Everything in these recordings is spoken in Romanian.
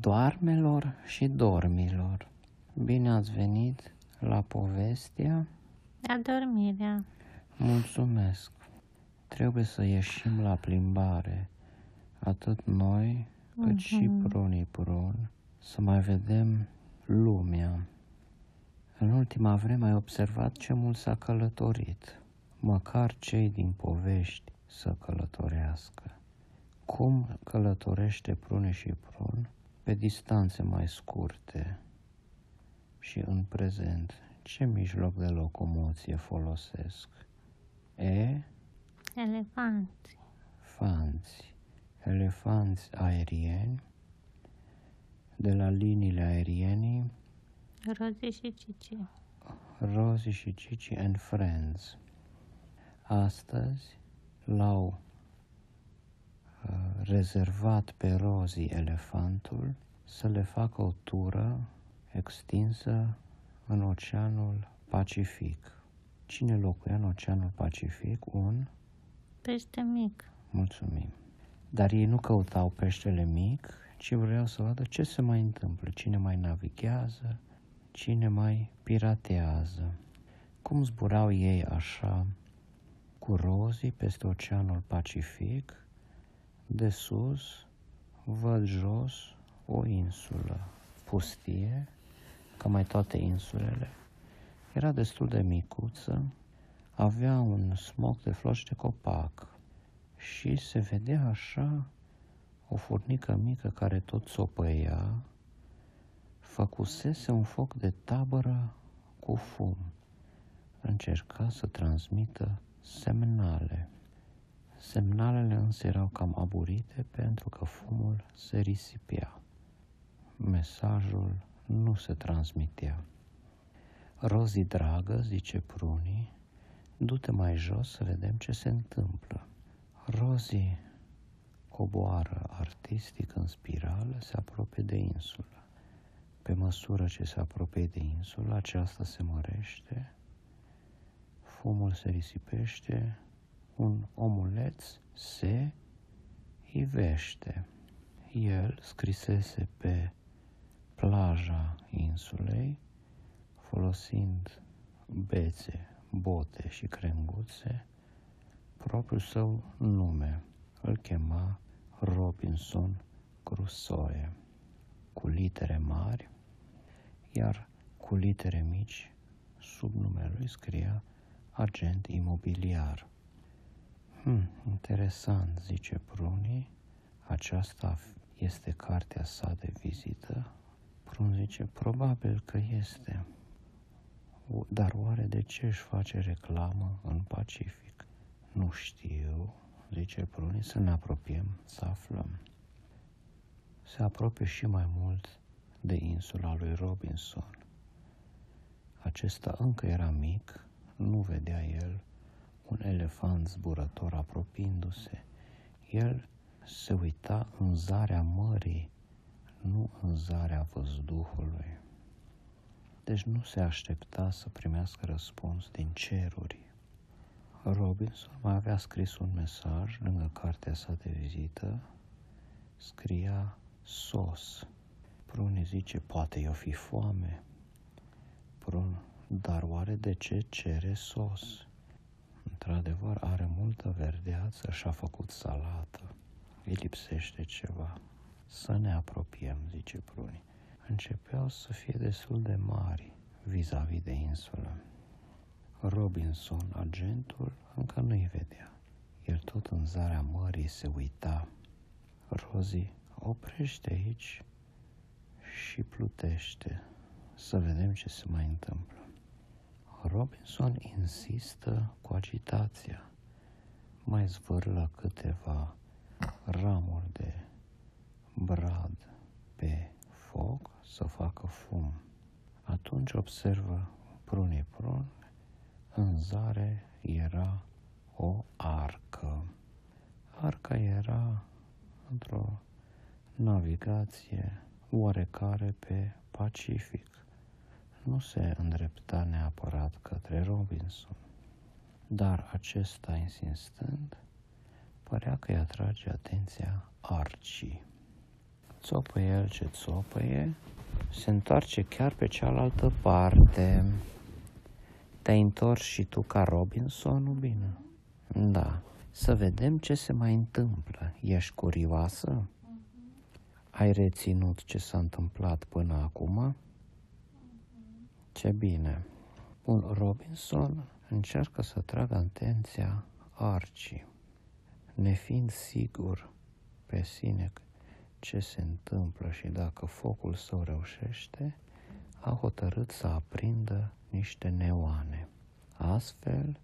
Doarmelor și dormilor, bine ați venit la povestea Adormirea. Mulțumesc. Trebuie să ieșim la plimbare, atât noi cât și Mhm. prunii prun, să mai vedem lumea. În ultima vreme ai observat ce mult s-a călătorit, măcar cei din povești să călătorească. Cum călătorește prune și prun pe distanțe mai scurte și în prezent ce mijloc de locomoție folosesc? E, Elefanți. fanți, elefanți aerieni, de la liniile aerienii, Rozi și Cici. Rosie și Cici and Friends. Astăzi l-au uh, rezervat pe Rosie elefantul să le facă o tură extinsă în Oceanul Pacific. Cine locuia în Oceanul Pacific? Un Pește mic. Mulțumim. Dar ei nu căutau peștele mic, ci vreau să vadă ce se mai întâmplă, cine mai navighează, cine mai piratează. Cum zburau ei așa cu rozii peste Oceanul Pacific, de sus văd jos o insulă pustie, ca mai toate insulele. Era destul de micuță, avea un smoc de floci de copac și se vedea așa o furnică mică care tot țopăia, făcusese un foc de tabără cu fum. Încerca să transmită semnale. Semnalele însă erau cam aburite pentru că fumul se risipea. Mesajul nu se transmitea. Rozi dragă, zice prunii, du-te mai jos să vedem ce se întâmplă. Rozi coboară artistic în spirală, se apropie de insulă. Pe măsură ce se apropie de insulă, aceasta se mărește, fumul se risipește, un omuleț se ivește. El scrisese pe plaja insulei, folosind bețe, bote și crenguțe, propriul său nume. Îl chema Robinson Crusoe, cu litere mari, iar cu litere mici, sub numele lui scria agent imobiliar. Hmm, interesant, zice Pruni, aceasta este cartea sa de vizită. Prun zice, probabil că este. O- Dar oare de ce își face reclamă în Pacific? Nu știu, zice Pruni, să ne apropiem, să aflăm. Se apropie și mai mult de insula lui Robinson. Acesta încă era mic, nu vedea el un elefant zburător apropiindu-se. El se uita în zarea mării, nu în zarea văzduhului. Deci nu se aștepta să primească răspuns din ceruri. Robinson mai avea scris un mesaj lângă cartea sa de vizită. Scria sos. Prune zice, poate i-o fi foame. Prun, dar oare de ce cere sos? Într-adevăr, are multă verdeață și a făcut salată. Îi lipsește ceva. Să ne apropiem, zice Pruni. Începeau să fie destul de mari vis-a-vis de insulă. Robinson, agentul, încă nu-i vedea. El tot în zarea mării se uita. Rozi, oprește aici și plutește să vedem ce se mai întâmplă. Robinson insistă cu agitația. Mai zvârlă câteva ramuri de brad pe foc să facă fum. Atunci observă prunii prun, în zare era o arcă. Arca era într-o navigație oarecare pe Pacific. Nu se îndrepta neapărat către Robinson, dar acesta insistând, părea că îi atrage atenția arcii. Țopă el ce țopăie, se întoarce chiar pe cealaltă parte. Te-ai întors și tu ca Robinson, bine? Da. Să vedem ce se mai întâmplă. Ești curioasă? Ai reținut ce s-a întâmplat până acum? Ce bine. Un Robinson încearcă să tragă atenția Archie, nefiind sigur pe sine ce se întâmplă și dacă focul său reușește, a hotărât să aprindă niște neoane. Astfel,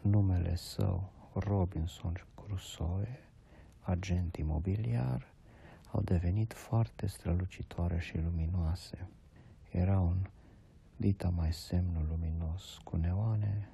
numele său Robinson Crusoe, agent imobiliar, au devenit foarte strălucitoare și luminoase. Era un dita mai semnul luminos cu neoane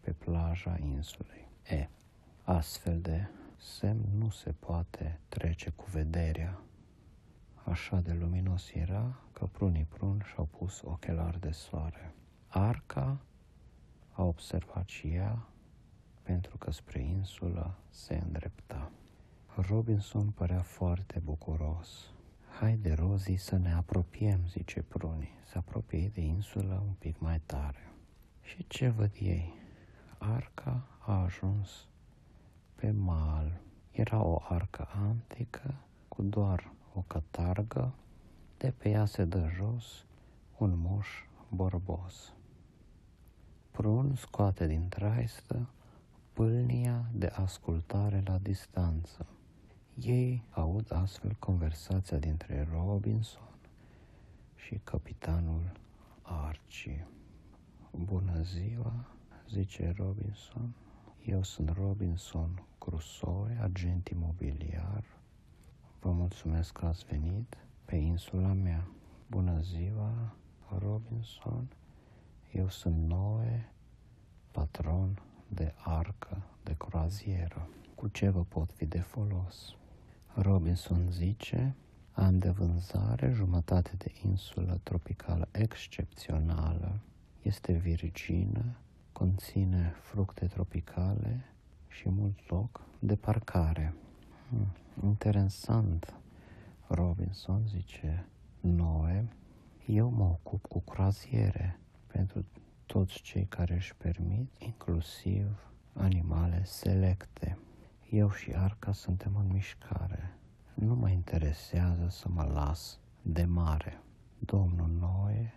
pe plaja insulei. E, astfel de semn nu se poate trece cu vederea. Așa de luminos era că prunii prun și-au pus ochelari de soare. Arca a observat și ea pentru că spre insulă se îndrepta. Robinson părea foarte bucuros. Haide, Rozi, să ne apropiem, zice Pruni. Se apropie de insulă un pic mai tare. Și ce văd ei? Arca a ajuns pe mal. Era o arcă antică cu doar o catargă. De pe ea se dă jos un moș borbos. Prun scoate din traistă pâlnia de ascultare la distanță. Ei aud astfel conversația dintre Robinson și capitanul Archie. Bună ziua, zice Robinson. Eu sunt Robinson Crusoe, agent imobiliar. Vă mulțumesc că ați venit pe insula mea. Bună ziua, Robinson. Eu sunt Noe, patron de arcă de croazieră. Cu ce vă pot fi de folos? Robinson zice, am de vânzare jumătate de insulă tropicală excepțională, este virgină, conține fructe tropicale și mult loc de parcare. Hmm, interesant, Robinson zice, Noe, eu mă ocup cu croaziere pentru toți cei care își permit, inclusiv animale selecte. Eu și Arca suntem în mișcare. Nu mă interesează să mă las de mare. Domnul Noe,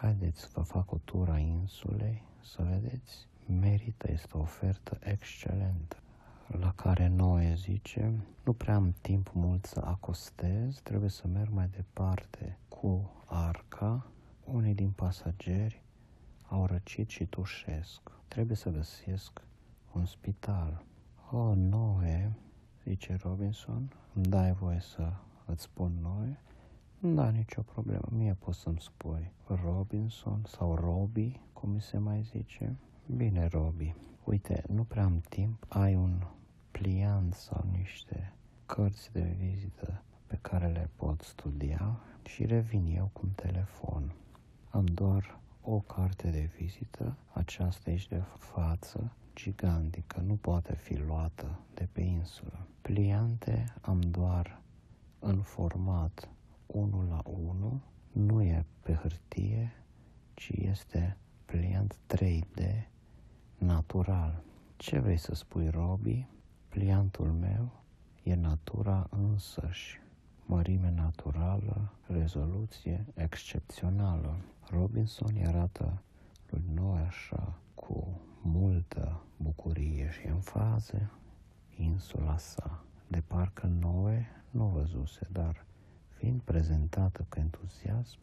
haideți să vă fac o tură a insulei, să vedeți. Merită, este o ofertă excelentă. La care Noe zice, nu prea am timp mult să acostez, trebuie să merg mai departe cu arca. Unii din pasageri au răcit și tușesc. Trebuie să găsesc un spital. Oh, Noe, zice Robinson, îmi dai voie să îți spun Noe? Da, nicio problemă, mie poți să-mi spui Robinson sau Robi, cum mi se mai zice. Bine, Robi, uite, nu prea am timp, ai un pliant sau niște cărți de vizită pe care le pot studia și revin eu cu un telefon. Am doar o carte de vizită, aceasta aici de față, gigantică, nu poate fi luată de pe insulă. Pliante am doar în format 1 la 1, nu e pe hârtie, ci este pliant 3D natural. Ce vrei să spui, Robi? Pliantul meu e natura însăși, mărime naturală, rezoluție excepțională. Robinson îi arată lui Noe așa, cu multă bucurie și enfază, insula sa, de parcă Noe nu văzuse, dar fiind prezentată cu entuziasm,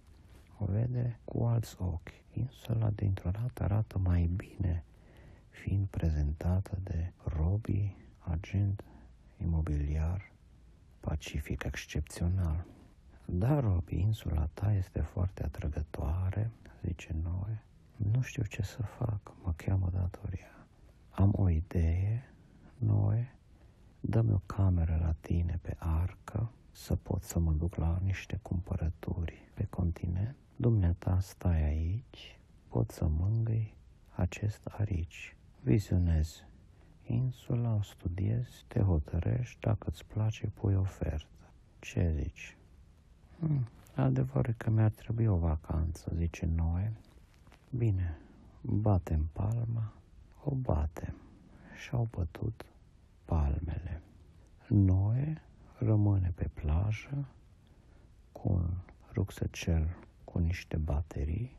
o vede cu alți ochi. Insula dintr-o dată arată mai bine, fiind prezentată de Robi, agent imobiliar pacific excepțional. Da, Robi, insula ta este foarte atrăgătoare, zice Noe. Nu știu ce să fac, mă cheamă datoria. Am o idee, Noe, dă-mi o cameră la tine pe arcă, să pot să mă duc la niște cumpărături pe continent. Dumneata stai aici, pot să mângâi acest arici. Vizionezi insula, o studiezi, te hotărăști, dacă îți place, pui ofertă. Ce zici? Hmm, adevărul că mi-ar trebui o vacanță, zice Noe. Bine, batem palma, o batem. Și-au bătut palmele. Noe rămâne pe plajă cu un rucsăcel cu niște baterii.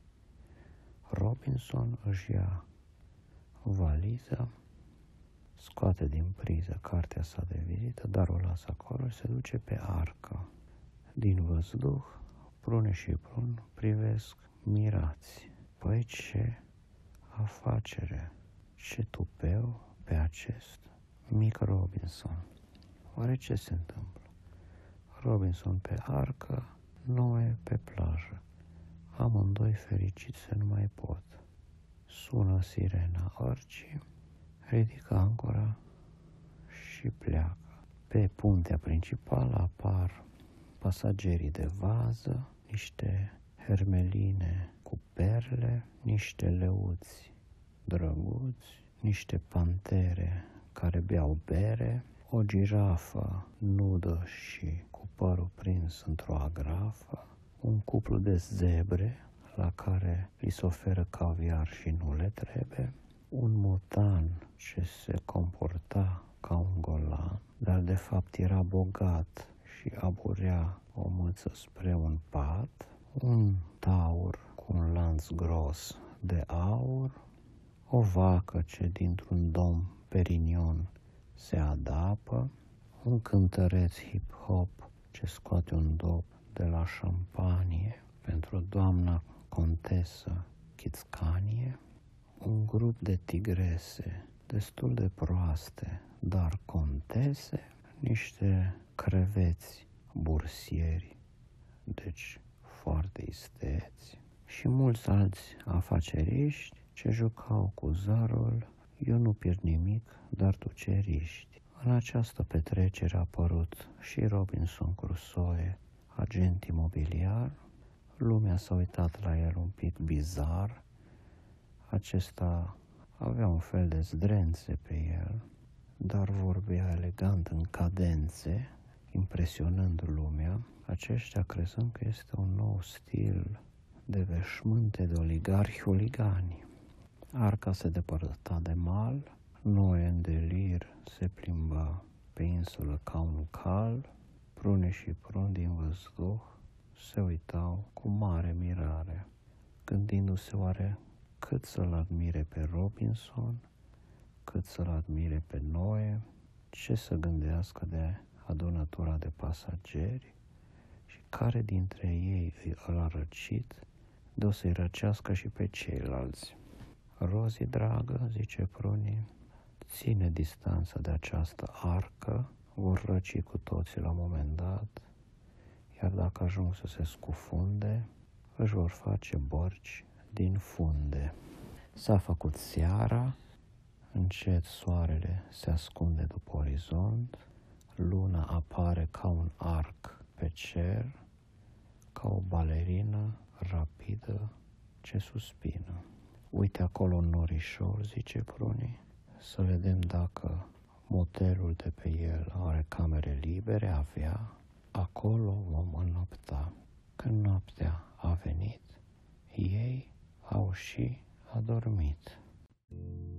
Robinson își ia valiza, scoate din priză cartea sa de vizită, dar o lasă acolo și se duce pe arcă. Din văzduh, prune și prun privesc mirați. Păi ce afacere, ce tupeu pe acest mic Robinson. Oare ce se întâmplă? Robinson pe arcă, Noe pe plajă. Amândoi fericiți să nu mai pot. Sună sirena arcii, ridică ancora și pleacă. Pe puntea principală apar pasagerii de vază, niște hermeline cu perle, niște leuți drăguți, niște pantere care beau bere, o girafă nudă și cu părul prins într-o agrafă, un cuplu de zebre la care li se oferă caviar și nu le trebuie, un motan ce se comporta ca un golan, dar de fapt era bogat și aburea o mâță spre un pat, un taur cu un lanț gros de aur, o vacă ce dintr-un dom perinion se adapă, un cântăreț hip-hop ce scoate un dop de la șampanie pentru doamna contesă Chitscanie, un grup de tigrese destul de proaste, dar contese, niște creveți bursieri, deci foarte isteți, și mulți alți afaceriști ce jucau cu zarul eu nu pierd nimic, dar tu ce riști. În această petrecere a apărut și Robinson Crusoe, agent imobiliar. Lumea s-a uitat la el un pic bizar. Acesta avea un fel de zdrențe pe el, dar vorbea elegant în cadențe, impresionând lumea, aceștia crezând că este un nou stil de veșmânte de oligarhi huligani. Arca se depărta de mal, Noe în delir se plimba pe insulă ca un cal, prune și prun din văzduh se uitau cu mare mirare, gândindu-se oare cât să-l admire pe Robinson, cât să-l admire pe Noe, ce să gândească de adunătura de pasageri și care dintre ei îl a răcit de o să-i răcească și pe ceilalți. Rozi, dragă, zice Pruni, ține distanța de această arcă, vor răci cu toții la un moment dat, iar dacă ajung să se scufunde, își vor face borci din funde. S-a făcut seara, încet soarele se ascunde după orizont, luna apare ca un arc pe cer, ca o balerină rapidă ce suspină. Uite acolo un norișor, zice Pruni, să vedem dacă motelul de pe el are camere libere, avea, acolo vom înopta. Când noaptea a venit, ei au și adormit. thank you